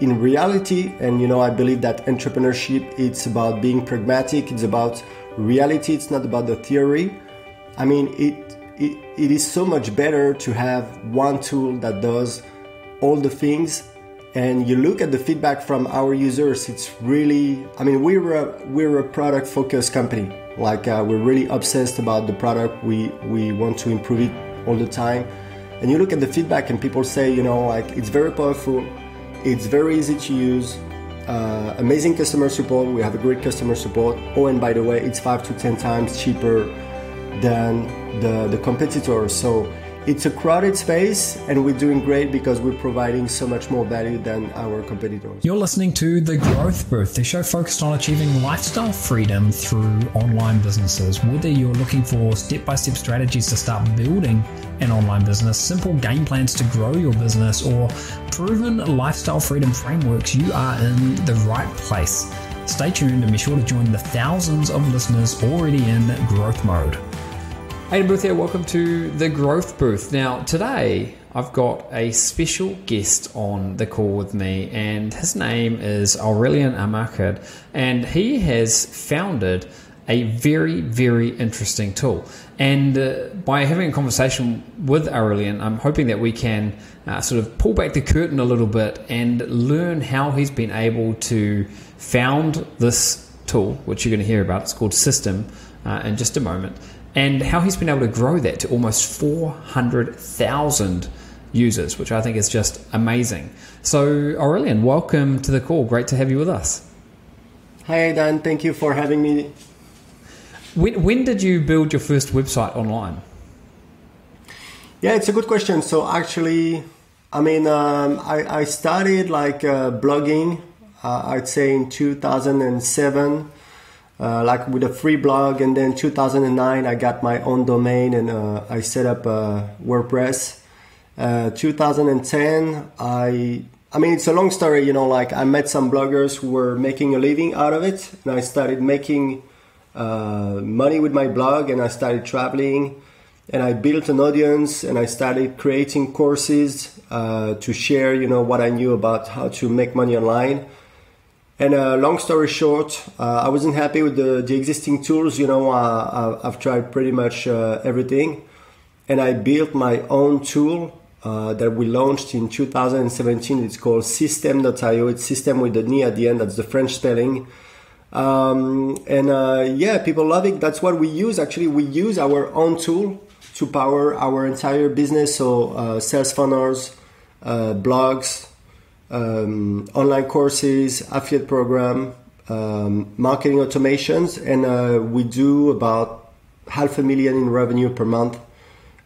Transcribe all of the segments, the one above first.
in reality, and you know, I believe that entrepreneurship it's about being pragmatic. It's about reality. It's not about the theory. I mean, it, it, it is so much better to have one tool that does all the things and you look at the feedback from our users it's really i mean we're a, we're a product focused company like uh, we're really obsessed about the product we we want to improve it all the time and you look at the feedback and people say you know like it's very powerful it's very easy to use. Uh, amazing customer support. We have a great customer support. Oh and by the way it's five to ten times cheaper than the the competitors so it's a crowded space, and we're doing great because we're providing so much more value than our competitors. You're listening to The Growth Booth, the show focused on achieving lifestyle freedom through online businesses. Whether you're looking for step by step strategies to start building an online business, simple game plans to grow your business, or proven lifestyle freedom frameworks, you are in the right place. Stay tuned and be sure to join the thousands of listeners already in growth mode. Aidan Booth here, welcome to the Growth Booth. Now, today I've got a special guest on the call with me, and his name is Aurelian Amacker, and he has founded a very, very interesting tool. And uh, by having a conversation with Aurelian, I'm hoping that we can uh, sort of pull back the curtain a little bit and learn how he's been able to found this tool, which you're going to hear about. It's called Systeme uh, in just a moment and how he's been able to grow that to almost 400,000 users, which I think is just amazing. So, Aurelian, welcome to the call. Great to have you with us. Hi, Aidan. Thank you for having me. When, when did you build your first website online? Yeah, it's a good question. So, actually, I mean, um, I, I, started like uh, blogging, uh, I'd say in 2007 uh, like with a free blog and then 2009 i got my own domain and uh, i set up uh, wordpress. Uh, 2010 i i mean it's a long story you know like i met some bloggers who were making a living out of it and i started making uh, money with my blog and i started traveling and i built an audience and i started creating courses uh, to share you know what i knew about how to make money online and uh, long story short, uh, I wasn't happy with the, the existing tools. You know, uh, I've tried pretty much uh, everything, and I built my own tool uh, that we launched in 2017. It's called Systeme.io. It's system with the ni at the end. That's the French spelling. Um, and uh, yeah, people love it. That's what we use. Actually, we use our own tool to power our entire business. So sales funnels, blogs um, online courses, affiliate program, um, marketing automations, and uh, we do about half a million in revenue per month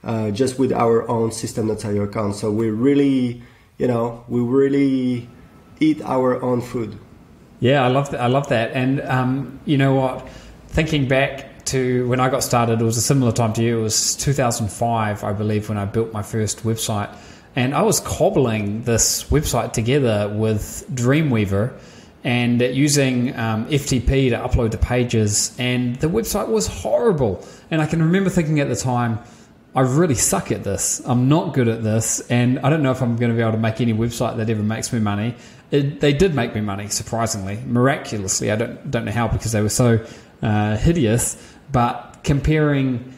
uh, just with our own systeme.io account. So we really, you know, we really eat our own food. Yeah, I love that. I love that. And um, you know what? Thinking back to when I got started, it was a similar time to you. It was 2005, I believe, when I built my first website and I was cobbling this website together with Dreamweaver and using um, FTP to upload the pages. And the website was horrible. And I can remember thinking at the time, I really suck at this. I'm not good at this, and I don't know if I'm going to be able to make any website that ever makes me money. It, they did make me money, surprisingly, miraculously. I don't don't know how because they were so uh, hideous. But comparing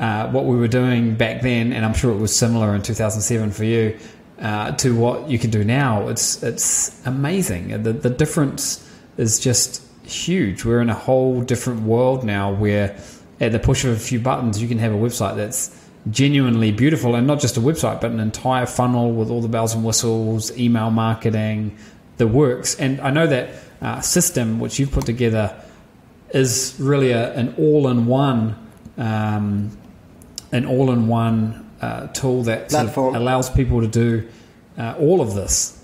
uh, what we were doing back then, and I'm sure it was similar in 2007 for you, uh, to what you can do now. It's it's amazing. The the difference is just huge. We're in a whole different world now where at the push of a few buttons you can have a website that's genuinely beautiful and not just a website but an entire funnel with all the bells and whistles, email marketing, the works. And I know that uh, Systeme which you've put together is really a, an all-in-one um, an all-in-one uh, tool that sort of allows people to do uh, all of this.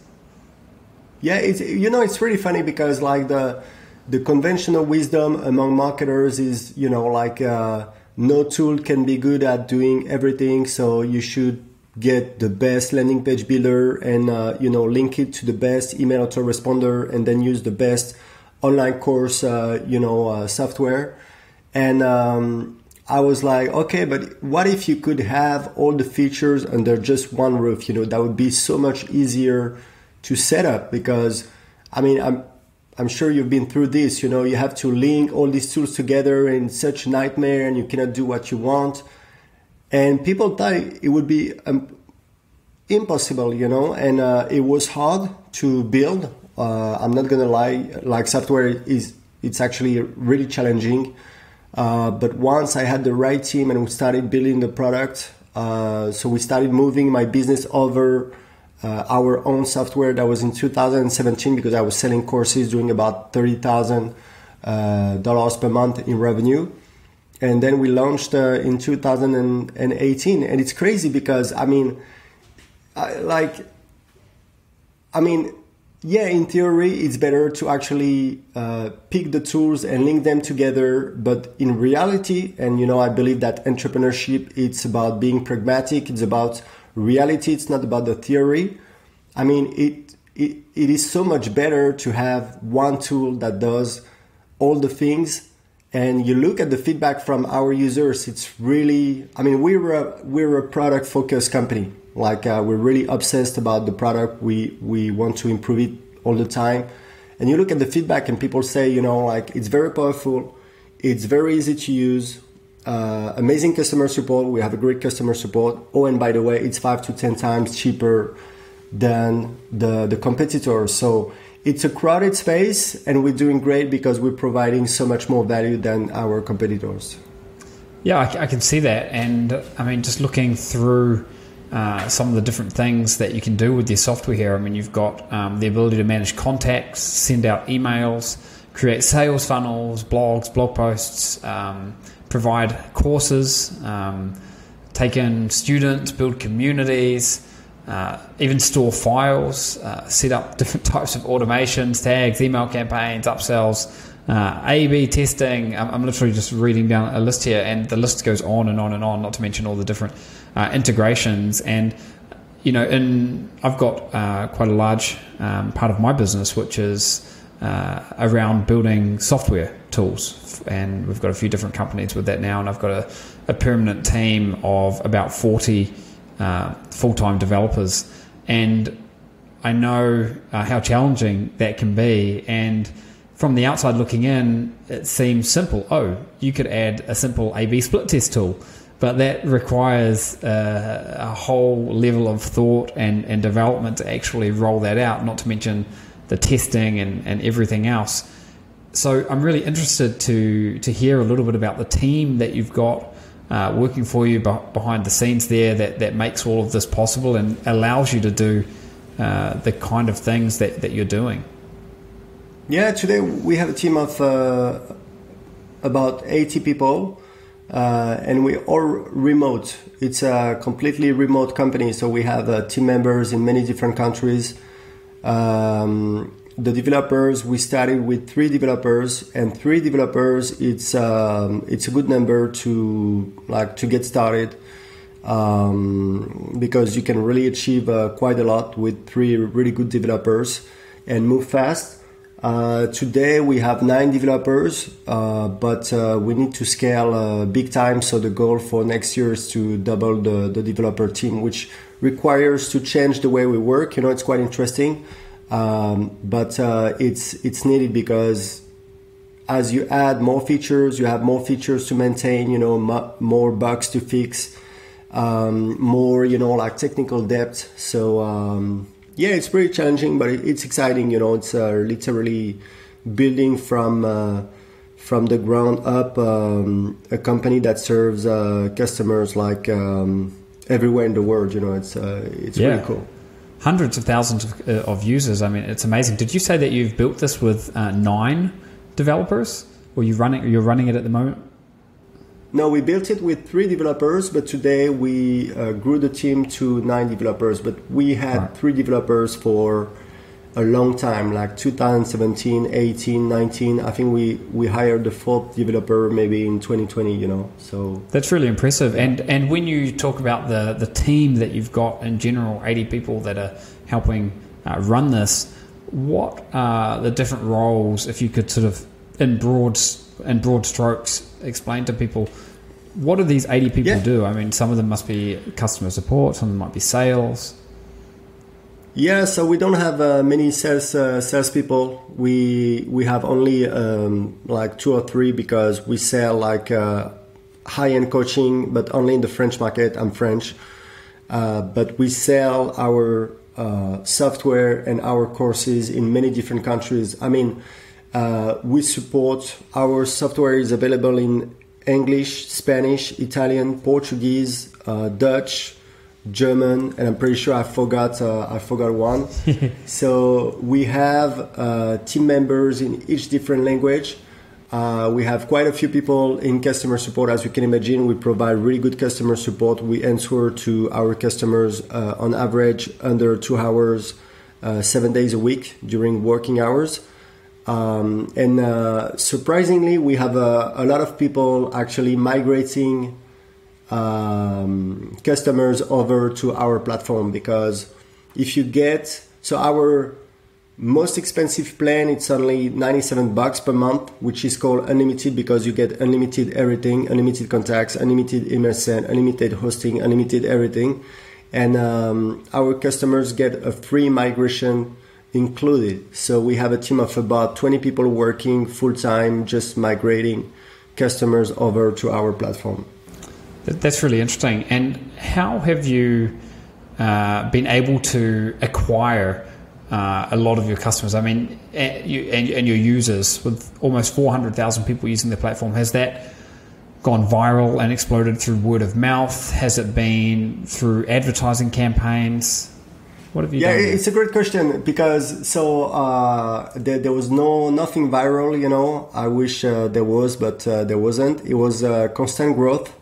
Yeah, it's you know it's really funny because like the the conventional wisdom among marketers is you know like uh, no tool can be good at doing everything, so you should get the best landing page builder and uh, you know link it to the best email autoresponder and then use the best online course uh, you know uh, software and um, I was like, okay, but what if you could have all the features under just one roof? You know, that would be so much easier to set up because I mean I'm I'm sure you've been through this. You know, you have to link all these tools together in such a nightmare, and you cannot do what you want. And people thought it would be um, impossible, you know, and uh, it was hard to build. Uh, I'm not gonna lie, like software is it's actually really challenging. Uh, but once I had the right team and we started building the product, uh, so we started moving my business over uh, our own software. That was in 2017 because I was selling courses doing about thirty thousand uh, dollars per month in revenue. And then we launched uh, in 2018, and it's crazy because I mean, I, like, I mean, yeah, in theory, it's better to actually uh, pick the tools and link them together. But in reality, and you know, I believe that entrepreneurship it's about being pragmatic. It's about reality. It's not about the theory. I mean, it it, it is so much better to have one tool that does all the things. And you look at the feedback from our users. It's really, I mean, we're a, we're a product focused company like uh, we're really obsessed about the product. We we want to improve it all the time. And you look at the feedback, and people say, you know, like it's very powerful, it's very easy to use, uh, amazing customer support. We have a great customer support. Oh, and by the way, it's five to ten times cheaper than the the competitors. So it's a crowded space, and we're doing great because we're providing so much more value than our competitors. Yeah, I, I can see that, and I mean, just looking through uh, some of the different things that you can do with your software here. I mean, you've got um, the ability to manage contacts, send out emails, create sales funnels, blogs, blog posts, um, provide courses, um, take in students, build communities. Uh, even store files, uh, set up different types of automations, tags, email campaigns, upsells, uh, A/B testing. I'm, I'm, literally just reading down a list here, and the list goes on and on and on. Not to mention all the different uh, integrations and. You know, in I've got uh, quite a large um, part of my business, which is uh, around building software tools, and we've got a few different companies with that now. And I've got a, a permanent team of about forty uh, full-time developers, and I know uh, how challenging that can be, and from the outside looking in, it seems simple. Oh, you could add a simple A/B split test tool, but that requires uh, a whole level of thought and, and development to actually roll that out. Not to mention the testing and, and everything else. So I'm really interested to to hear a little bit about the team that you've got uh, working for you behind the scenes there that, that makes all of this possible and allows you to do uh, the kind of things that, that you're doing. Yeah, today we have a team of uh, about 80 people, uh, and we're all remote. It's a completely remote company, so we have uh, team members in many different countries. Um, the developers, we started with three developers, and three developers. It's um, it's a good number to like to get started. Um, because you can really achieve uh, quite a lot with three really good developers and move fast. Uh, today we have nine developers, uh, but uh, we need to scale uh, big time. So the goal for next year is to double the, the developer team, which requires to change the way we work. You know, it's quite interesting, um, but uh, it's it's needed because as you add more features, you have more features to maintain. You know, m- more bugs to fix, um, more you know like technical debt. So. Um, yeah, it's pretty challenging, but it's exciting. You know, it's uh, literally building from uh, from the ground up um, a company that serves uh, customers like um, everywhere in the world. You know, it's uh, it's yeah. really cool. Hundreds of thousands of, uh, of, users. I mean, it's amazing. Did you say that you've built this with uh, nine developers, or you running? You're running it at the moment? No, we built it with three developers, but today we uh, grew the team to nine developers. But we had right. three developers for a long time, like 2017, 18, 19. I think we, we hired the fourth developer maybe in 2020, you know. So That's really impressive. And and when you talk about the, the team that you've got in general, 80 people that are helping uh, run this, what are the different roles, if you could sort of, in broad, in broad strokes, explain to people what do these 80 people yeah. do? I mean, some of them must be customer support, some of them might be sales. Yeah, so we don't have uh, many sales uh, salespeople. We we have only um, like two or three because we sell like uh, high end coaching, but only in the French market. I'm French, uh, but we sell our uh, software and our courses in many different countries. I mean, uh, we support our software is available in English, Spanish, Italian, Portuguese, Dutch. German, and I'm pretty sure I forgot uh, I forgot one. so we have uh, team members in each different language. Uh, we have quite a few people in customer support. As you can imagine, we provide really good customer support. We answer to our customers uh, on average under two hours, uh, seven days a week during working hours. Um, and uh, surprisingly, we have a, a lot of people actually migrating um, customers over to our platform because if you get so our most expensive plan it's only 97 bucks per month which is called unlimited because you get unlimited everything unlimited contacts unlimited email send unlimited hosting unlimited everything. And um, our customers get a free migration included so we have a team of about 20 people working full time just migrating customers over to our platform that's really interesting. And how have you uh, been able to acquire uh, a lot of your customers? I mean, and, you, and, and your users with almost 400,000 people using the platform. Has that gone viral and exploded through word of mouth? Has it been through advertising campaigns? What have you yeah, done? Yeah, it's a great question because so uh, there, there, was no nothing viral. You know, I wish uh, there was, but uh, there wasn't. It was uh, constant growth.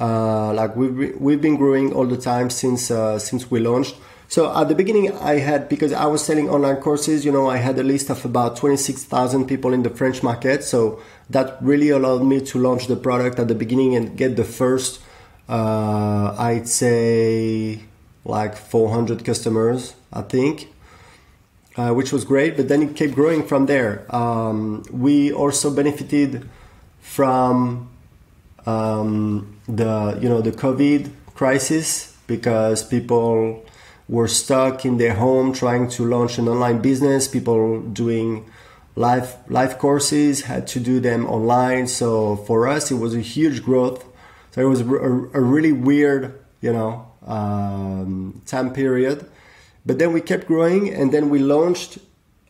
Uh, like we've we've been growing all the time since uh, since we launched. So at the beginning, I had because I was selling online courses. You know, I had a list of about twenty six thousand people in the French market. So that really allowed me to launch the product at the beginning and get the first, uh, I'd say, like four hundred customers. I think. Uh, which was great, but then it kept growing from there. Um, we also benefited from um, the you know the COVID crisis because people were stuck in their home trying to launch an online business. People doing live live courses had to do them online. So for us, it was a huge growth. So it was a, a really weird you know um, time period. But then we kept growing, and then we launched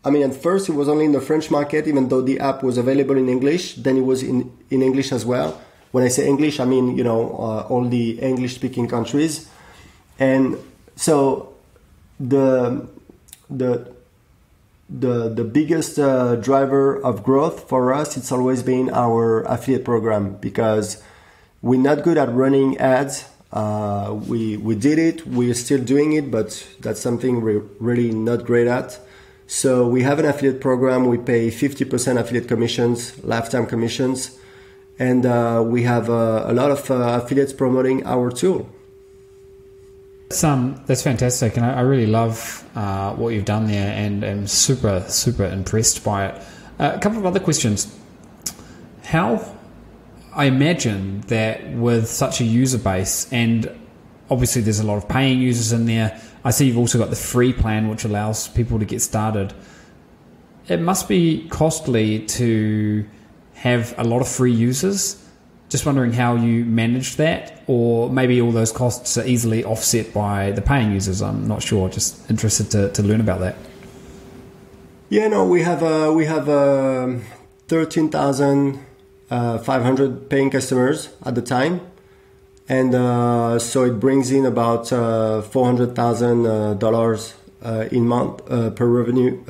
I mean, at first it was only in the French market, even though the app was available in English. Then it was in, in English as well. When I say English, I mean you know uh, all the English-speaking countries, and so the the the the biggest uh, driver of growth for us it's always been our affiliate program because we're not good at running ads. Uh, we we did it, we're still doing it, but that's something we're really not great at. So we have an affiliate program. We pay 50% affiliate commissions, lifetime commissions and uh, we have uh, a lot of uh, affiliates promoting our tool. Um, that's fantastic, and I, I really love uh, what you've done there, and am super, super impressed by it. Uh, a couple of other questions. How I imagine that with such a user base, and obviously there's a lot of paying users in there. I see you've also got the free plan, which allows people to get started. It must be costly to have a lot of free users. Just wondering how you manage that, or maybe all those costs are easily offset by the paying users. I'm not sure. Just interested to, to learn about that. Yeah, no, we have uh, we have uh, thirteen thousand uh, five hundred paying customers at the time, and uh, so it brings in about uh, four hundred thousand uh, dollars in month per revenue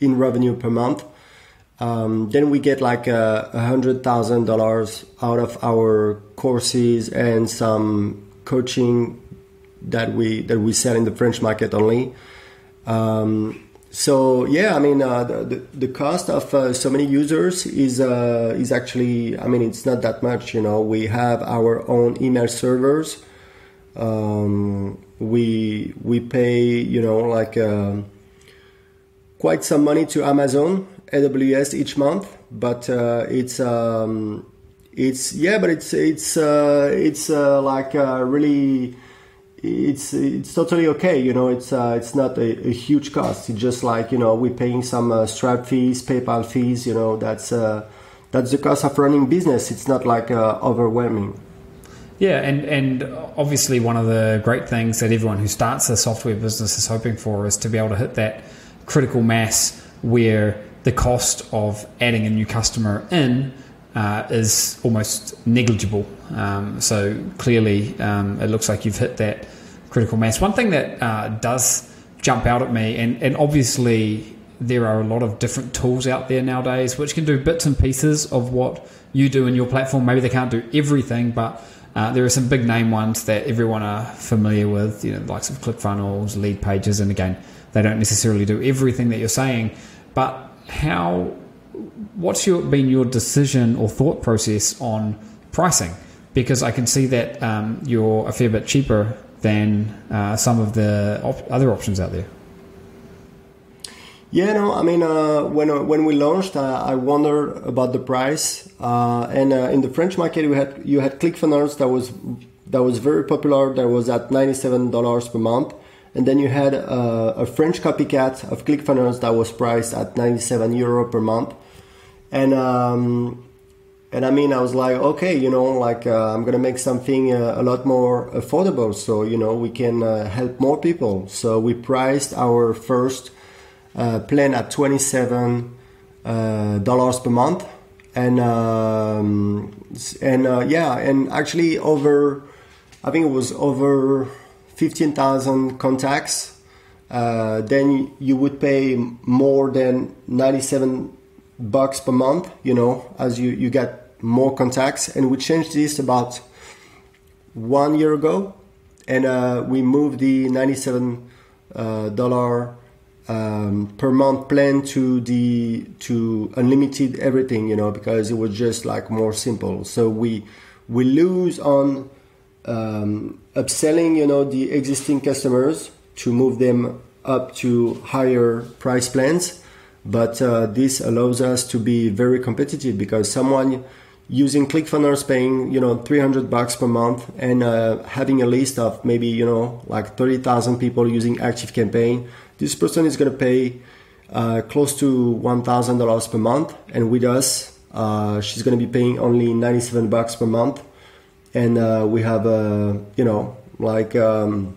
in revenue per month um, then we get like a hundred thousand dollars out of our courses and some coaching that we that we sell in the French market only. Um, so yeah, I mean uh, the, the cost of uh, so many users is uh, is actually I mean it's not that much. You know, we have our own email servers. Um, we we pay you know like uh, quite some money to Amazon AWS each month, but uh, it's um, it's yeah, but it's it's uh, it's like really it's it's totally okay. You know, it's uh, it's not a, a, huge cost. It's just like you know we're paying some uh, Stripe fees, PayPal fees. You know, that's uh, that's the cost of running business. It's not like uh, overwhelming. Yeah, and and obviously one of the great things that everyone who starts a software business is hoping for is to be able to hit that critical mass where the cost of adding a new customer in uh, is almost negligible. Um, so clearly, um, it looks like you've hit that critical mass. One thing that uh, does jump out at me, and, and obviously there are a lot of different tools out there nowadays which can do bits and pieces of what you do in your platform. Maybe they can't do everything, but uh, there are some big name ones that everyone are familiar with, you know, likes of ClickFunnels, Leadpages, and again, they don't necessarily do everything that you're saying. But how what's your been your decision or thought process on pricing? Because I can see that um, you're a fair bit cheaper than uh, some of the op- other options out there. Yeah, no, I mean, uh, when uh, when we launched, uh, I wondered about the price, uh, and uh, in the French market, we had you had ClickFunnels that was that was very popular. That was at ninety seven dollars per month, and then you had a French copycat of ClickFunnels that was priced at 97 euro per month. And um, and I mean, I was like, okay, you know, like uh, I'm gonna make something uh, a lot more affordable, so you know we can uh, help more people. So we priced our first uh, plan at 27 uh, dollars per month, and um, and yeah, and actually over, I think it was over 15,000 contacts, uh, then you would pay more than 97 bucks per month, you know, as you, you get more contacts. And we changed this about one year ago. And uh, we moved the $97 uh, dollar um, per month plan to the to unlimited everything, you know, because it was just like more simple. So we we lose on um, upselling, you know, the existing customers to move them up to higher price plans. But uh, this allows us to be very competitive because someone using ClickFunnels paying, you know, 300 bucks per month and uh, having a list of maybe, you know, like 30,000 people using ActiveCampaign, this person is going to pay uh, close to $1,000 per month. And with us, uh, she's going to be paying only 97 bucks per month and uh, we have a you know like um,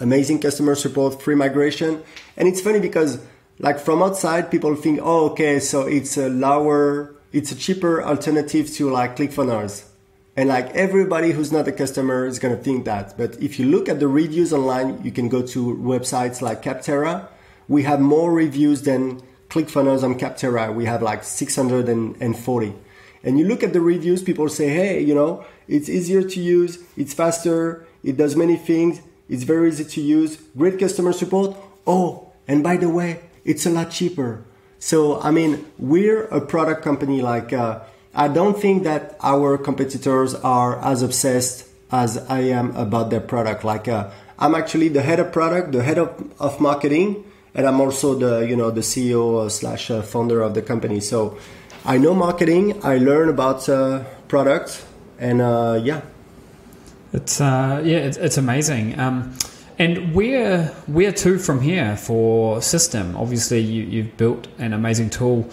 amazing customer support, free migration, and it's funny because like from outside people think, oh okay, so it's a lower, it's a cheaper alternative to like ClickFunnels. And like everybody who's not a customer is gonna think that. But if you look at the reviews online, you can go to websites like Capterra. We have more reviews than ClickFunnels on Capterra. We have like 640 and you look at the reviews, people say, hey, you know, it's easier to use, it's faster, it does many things, it's very easy to use, great customer support. Oh, and by the way, it's a lot cheaper. So, I mean, we're a product company. Like, uh, I don't think that our competitors are as obsessed as I am about their product. Like, uh, I'm actually the head of product, the head of, of marketing, and I'm also the, you know, the CEO slash uh, founder of the company. So, I know marketing. I learn about uh, products, and uh, yeah, it's uh, yeah, it's, it's amazing. Um, and where where to from here for Systeme? Obviously, you, you've built an amazing tool.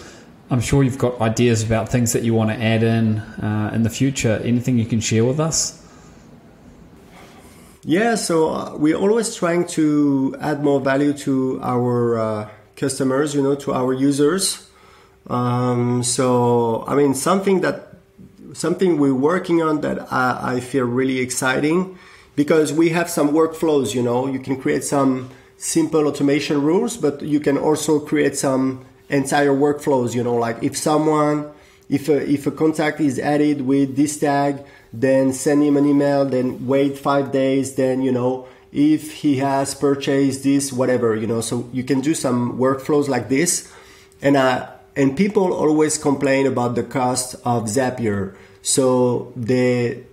I'm sure you've got ideas about things that you want to add in uh, in the future. Anything you can share with us? Yeah, so uh, we're always trying to add more value to our uh, customers, you know, to our users. Um, so, I mean, something that something we're working on that I, I, feel really exciting because we have some workflows. You know, you can create some simple automation rules, but you can also create some entire workflows. You know, like if someone if a, if a contact is added with this tag, then send him an email, then wait five days, then you know if he has purchased this, whatever, you know. So you can do some workflows like this, and I and people always complain about the cost of Zapier. So they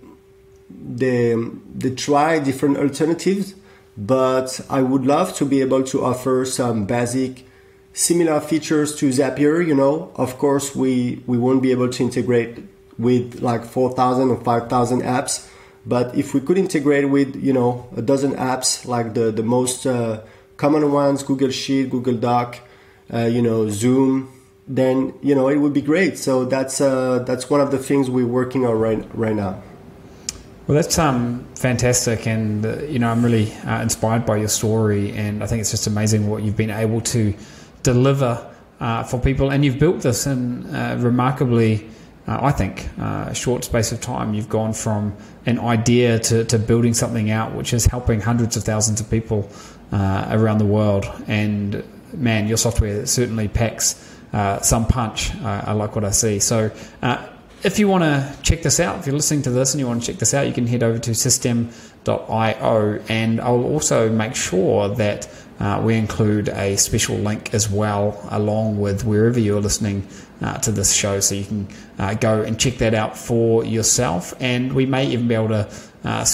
they they try different alternatives, but I would love to be able to offer some basic similar features to Zapier. You know, of course we we won't be able to integrate with like 4,000 or 5,000 apps, But if we could integrate with you know a dozen apps like the the most uh, common ones, Google Sheet, Google Doc, uh, you know Zoom, then you know it would be great. So that's uh, that's one of the things we're working on right right now. Well, that's um, fantastic, and uh, you know I'm really uh, inspired by your story, and I think it's just amazing what you've been able to deliver uh, for people, and you've built this in uh, remarkably, uh, I think, uh, a short space of time. You've gone from an idea to, to building something out, which is helping hundreds of thousands of people around the world, and man, your software certainly packs some punch. I like what I see. So if you want to check this out, if you're listening to this and you want to check this out, you can head over to systeme.io and I'll also make sure that uh, we include a special link as well along with wherever you're listening uh, to this show so you can uh, go and check that out for yourself. And we may even be able to uh,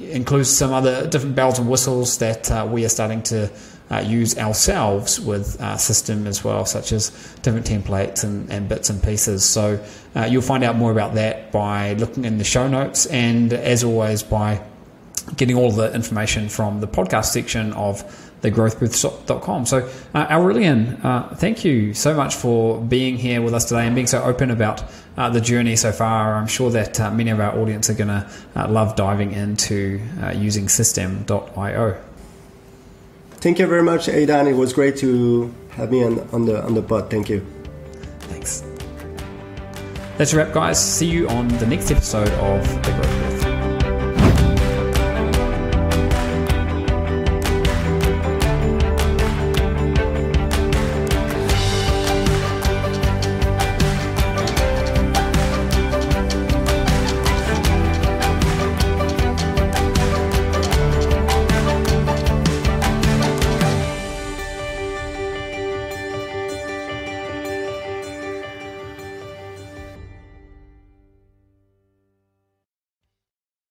include some other different bells and whistles that uh, we are starting to uh, use ourselves with our system as well, such as different templates and, and bits and pieces. So uh, you'll find out more about that by looking in the show notes and, as always, by getting all the information from the podcast section of thegrowthbooth.com. So, uh, Aurelian, uh, thank you so much for being here with us today and being so open about uh, the journey so far. I'm sure that uh, many of our audience are going to uh, love diving into uh, using systeme.io. Thank you very much, Aidan. It was great to have me on, on the on the pod. Thank you. Thanks. That's a wrap, guys. See you on the next episode of The Growth